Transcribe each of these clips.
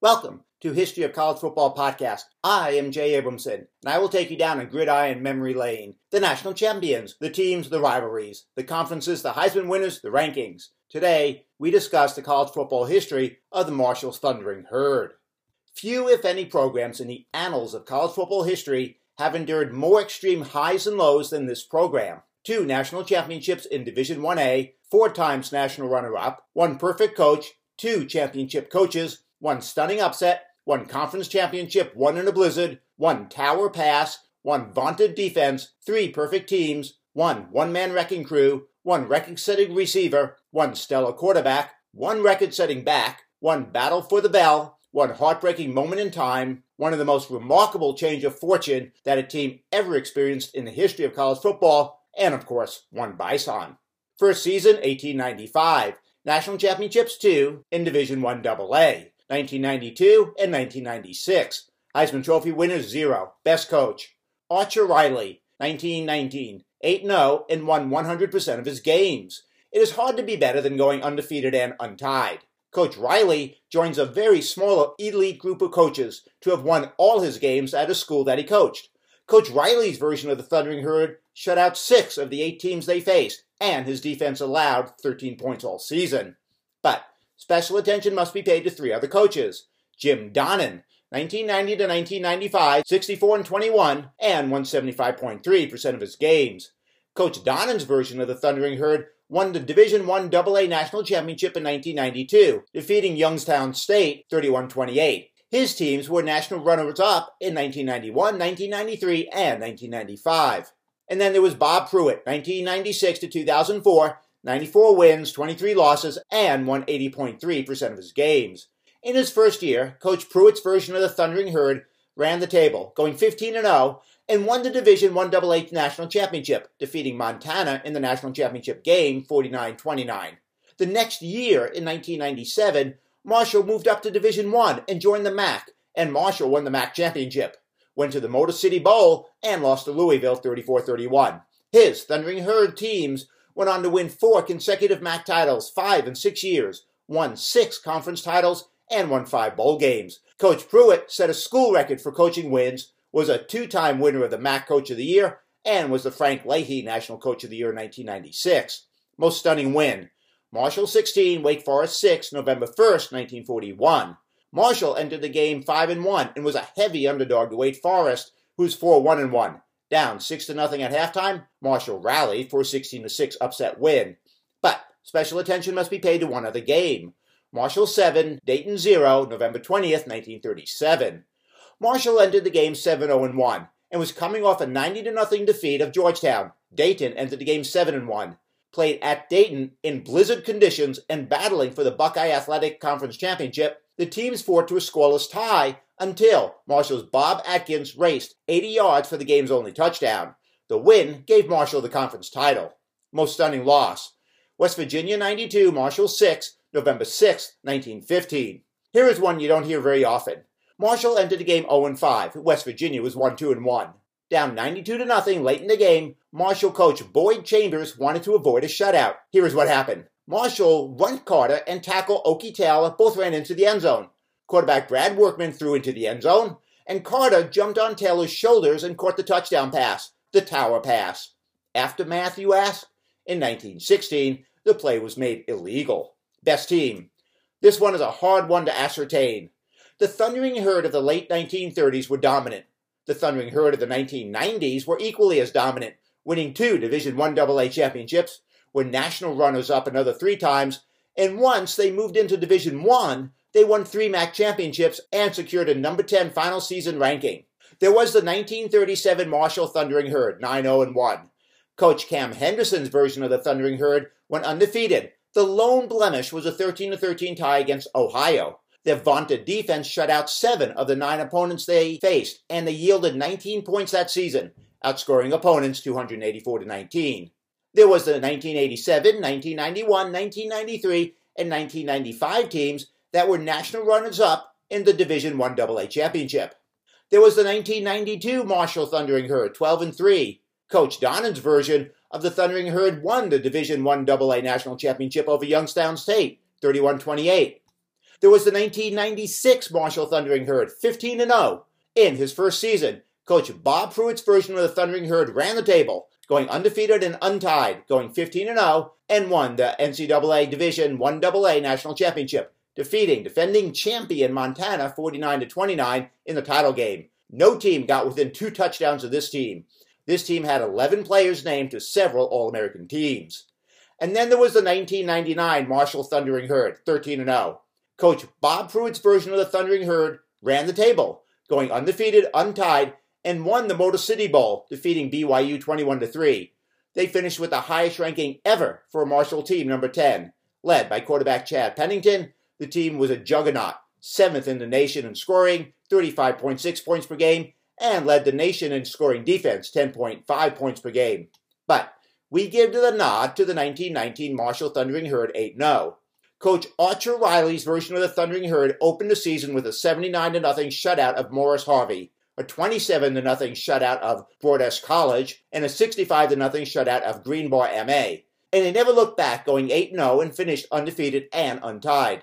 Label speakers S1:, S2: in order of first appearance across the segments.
S1: Welcome to History of College Football Podcast. I am Jay Abramson, and I will take you down a gridiron memory lane. The national champions, the teams, the rivalries, the conferences, the Heisman winners, the rankings. Today, we discuss the college football history of the Marshall's Thundering Herd. Few, if any, programs in the annals of college football history have endured more extreme highs and lows than this program. Two national championships in Division 1A, four times national runner-up, one perfect coach, two championship coaches, one stunning upset, one conference championship, one in a blizzard, one tower pass, one vaunted defense, three perfect teams, one one man wrecking crew, one record setting receiver, one stellar quarterback, one record setting back, one battle for the bell, one heartbreaking moment in time, one of the most remarkable change of fortune that a team ever experienced in the history of college football, and of course, one bison. First season, 1895. National championships, two in Division 1 AA. 1992 and 1996. Heisman Trophy winners, zero. Best coach, Archer Riley, 1919, 8 0 and won 100% of his games. It is hard to be better than going undefeated and untied. Coach Riley joins a very small elite group of coaches to have won all his games at a school that he coached. Coach Riley's version of the Thundering Herd shut out six of the eight teams they faced, and his defense allowed 13 points all season. But Special attention must be paid to three other coaches. Jim Donnan, 1990 to 1995, 64 and 21, and won 75.3% of his games. Coach Donnan's version of the Thundering Herd won the Division I AA National Championship in 1992, defeating Youngstown State 31-28. His teams were national runners-up in 1991, 1993, and 1995. And then there was Bob Pruett, 1996 to 2004, 94 wins, 23 losses, and won 80.3% of his games. In his first year, Coach Pruett's version of the Thundering Herd ran the table, going 15 0 and won the Division 1 AA National Championship, defeating Montana in the National Championship game 49 29. The next year, in 1997, Marshall moved up to Division 1 and joined the MAC, and Marshall won the MAC Championship, went to the Motor City Bowl, and lost to Louisville 34 31. His Thundering Herd teams went on to win four consecutive MAC titles, five in six years, won six conference titles, and won five bowl games. Coach Pruett set a school record for coaching wins, was a two-time winner of the MAC Coach of the Year, and was the Frank Leahy National Coach of the Year in 1996. Most stunning win. Marshall 16, Wake Forest 6, November 1st, 1941. Marshall entered the game 5 and 1 and was a heavy underdog to Wake Forest, who's 4 1 and 1. Down 6 to nothing at halftime, Marshall rallied for a 16 6 upset win. But special attention must be paid to one other game. Marshall 7, Dayton 0, November 20th, 1937. Marshall entered the game 7 0 1 and was coming off a 90 0 defeat of Georgetown. Dayton entered the game 7 1. Played at Dayton in blizzard conditions and battling for the Buckeye Athletic Conference Championship, the teams fought to a scoreless tie until Marshall's Bob Atkins raced 80 yards for the game's only touchdown. The win gave Marshall the conference title. Most stunning loss. West Virginia 92, Marshall 6, November 6, 1915. Here is one you don't hear very often. Marshall entered the game 0 5. West Virginia was 1 2 1. Down 92 to nothing late in the game, Marshall coach Boyd Chambers wanted to avoid a shutout. Here is what happened. Marshall, run Carter, and tackle Okie Taylor both ran into the end zone. Quarterback Brad Workman threw into the end zone, and Carter jumped on Taylor's shoulders and caught the touchdown pass, the Tower Pass. Aftermath, you ask? In 1916, the play was made illegal. Best team. This one is a hard one to ascertain. The Thundering Herd of the late 1930s were dominant. The Thundering Herd of the 1990s were equally as dominant, winning two Division I AA championships, were national runners-up another three times, and once they moved into Division I, they won three MAC championships and secured a number 10 final season ranking. There was the 1937 Marshall Thundering Herd, 9 0 1. Coach Cam Henderson's version of the Thundering Herd went undefeated, The lone blemish was a 13 13 tie against Ohio. Their vaunted defense shut out seven of the nine opponents they faced, and they yielded 19 points that season, outscoring opponents 284 to 19. There was the 1987, 1991, 1993, and 1995 teams that were national runners-up in the Division I AA championship. There was the 1992 Marshall Thundering Herd, 12 and 3. Coach Donnan's version of the Thundering Herd won the Division I AA national championship over Youngstown State, 31-28. There was the 1996 Marshall Thundering Herd, 15 0. In his first season, Coach Bob Pruett's version of the Thundering Herd ran the table, going undefeated and untied, going 15 0, and won the NCAA Division 1AA National Championship, defeating defending champion Montana 49 29 in the title game. No team got within two touchdowns of this team. This team had 11 players named to several All American teams. And then there was the 1999 Marshall Thundering Herd, 13 0. Coach Bob Pruett's version of the Thundering Herd ran the table, going undefeated, untied, and won the Motor City Bowl, defeating BYU 21 3. They finished with the highest ranking ever for a Marshall team, number 10. Led by quarterback Chad Pennington, the team was a juggernaut, seventh in the nation in scoring, 35.6 points per game, and led the nation in scoring defense, 10.5 points per game. But we give the nod to the 1919 Marshall Thundering Herd 8 0. Coach Archer Riley's version of the Thundering Herd opened the season with a 79 0 shutout of Morris Harvey, a 27 0 shutout of Broadus College, and a 65 0 shutout of Greenbrier MA. And they never looked back, going 8 0 and finished undefeated and untied.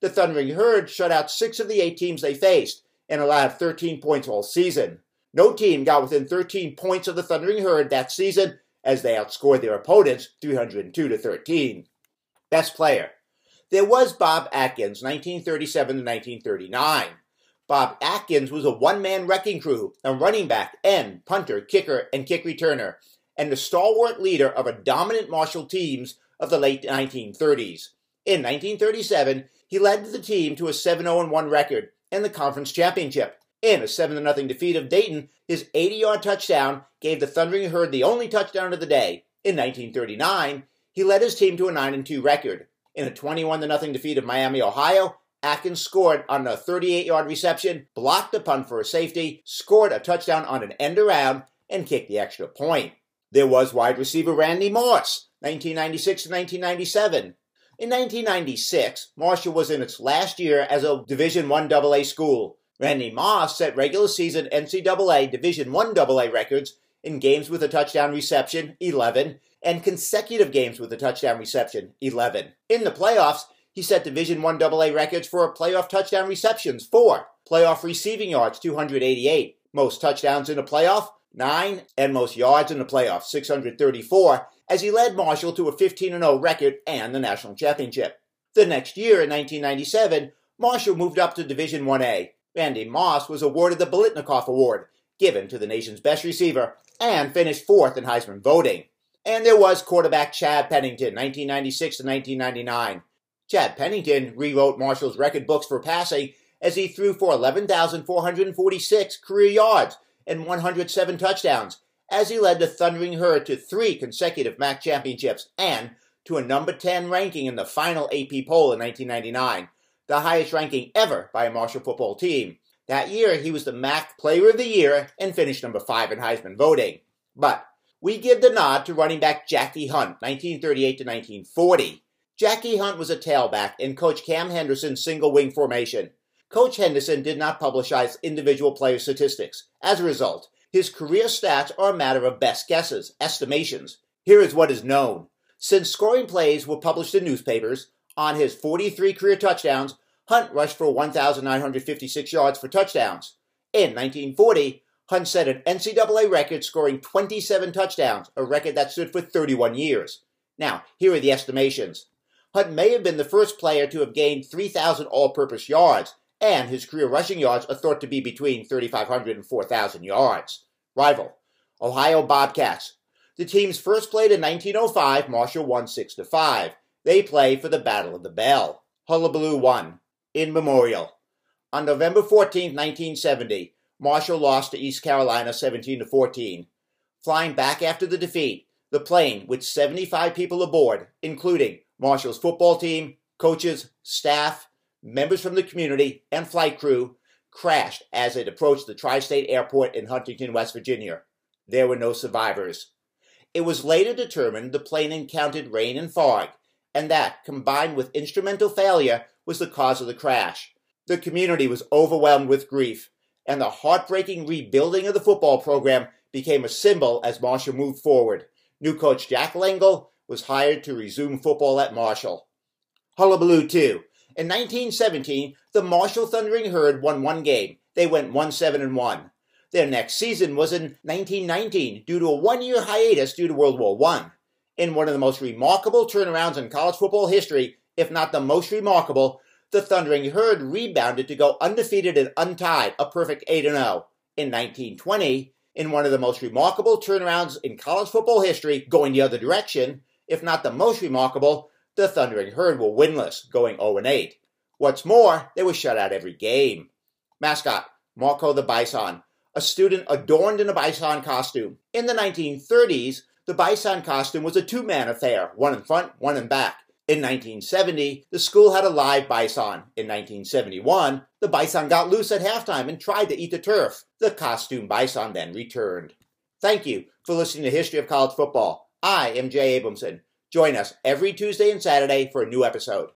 S1: The Thundering Herd shut out six of the eight teams they faced and allowed 13 points all season. No team got within 13 points of the Thundering Herd that season as they outscored their opponents 302 to 13. Best player. There was Bob Atkins, 1937 to 1939. Bob Atkins was a one man wrecking crew, a running back, end, punter, kicker, and kick returner, and the stalwart leader of a dominant Marshall teams of the late 1930s. In 1937, he led the team to a 7 0 1 record and the conference championship. In a 7 0 defeat of Dayton, his 80 yard touchdown gave the Thundering Herd the only touchdown of the day. In 1939, he led his team to a 9 2 record. In a 21 0 defeat of Miami, Ohio, Atkins scored on a 38 yard reception, blocked a punt for a safety, scored a touchdown on an end around, and kicked the extra point. There was wide receiver Randy Moss, 1996 to 1997. In 1996, Marshall was in its last year as a Division I AA school. Randy Moss set regular season NCAA Division I AA records in games with a touchdown reception, 11, and consecutive games with a touchdown reception, 11. In the playoffs, he set Division I AA records for playoff touchdown receptions, 4, playoff receiving yards, 288, most touchdowns in a playoff, 9, and most yards in the playoff, 634, as he led Marshall to a 15 0 record and the national championship. The next year, in 1997, Marshall moved up to Division 1A. Randy Moss was awarded the Biletnikoff Award, given to the nation's best receiver, and finished fourth in Heisman voting. And there was quarterback Chad Pennington, 1996 to 1999. Chad Pennington rewrote Marshall's record books for passing as he threw for 11,446 career yards and 107 touchdowns, as he led the Thundering Herd to three consecutive MAC championships and to a number 10 ranking in the final AP poll in 1999, the highest ranking ever by a Marshall football team. That year, he was the MAC Player of the Year and finished number 5 in Heisman voting. But we give the nod to running back Jackie Hunt, 1938 to 1940. Jackie Hunt was a tailback in Coach Cam Henderson's single wing formation. Coach Henderson did not publicize individual player statistics. As a result, his career stats are a matter of best guesses, estimations. Here is what is known. Since scoring plays were published in newspapers, on his 43 career touchdowns, Hunt rushed for 1,956 yards for touchdowns. In 1940, Hunt set an NCAA record scoring 27 touchdowns, a record that stood for 31 years. Now, here are the estimations. Hunt may have been the first player to have gained 3,000 all purpose yards, and his career rushing yards are thought to be between 3,500 and 4,000 yards. Rival Ohio Bobcats. The teams first played in 1905, Marshall won 6 to 5. They play for the Battle of the Bell. Hullabaloo won. In memorial. On November 14, 1970, Marshall lost to East Carolina 17 to 14. Flying back after the defeat, the plane with 75 people aboard, including Marshall's football team, coaches, staff, members from the community, and flight crew crashed as it approached the Tri State Airport in Huntington, West Virginia. There were no survivors. It was later determined the plane encountered rain and fog, and that, combined with instrumental failure, was the cause of the crash. The community was overwhelmed with grief, and the heartbreaking rebuilding of the football program became a symbol as Marshall moved forward. New coach Jack Lengyel was hired to resume football at Marshall. Hullabaloo, too. In 1917, the Marshall Thundering Herd won one game. They went 1 7 and 1. Their next season was in 1919 due to a one year hiatus due to World War I. In one of the most remarkable turnarounds in college football history, if not the most remarkable, the Thundering Herd rebounded to go undefeated and untied, a perfect 8 0. In 1920, in one of the most remarkable turnarounds in college football history, going the other direction, if not the most remarkable, the Thundering Herd were winless, going 0 8. What's more, they were shut out every game. Mascot, Marco the Bison, a student adorned in a bison costume. In the 1930s, the bison costume was a two man affair, one in front, one in back. In 1970, the school had a live bison. In 1971, the bison got loose at halftime and tried to eat the turf. The costume bison then returned. Thank you for listening to History of College Football. I am Jay Abramson. Join us every Tuesday and Saturday for a new episode.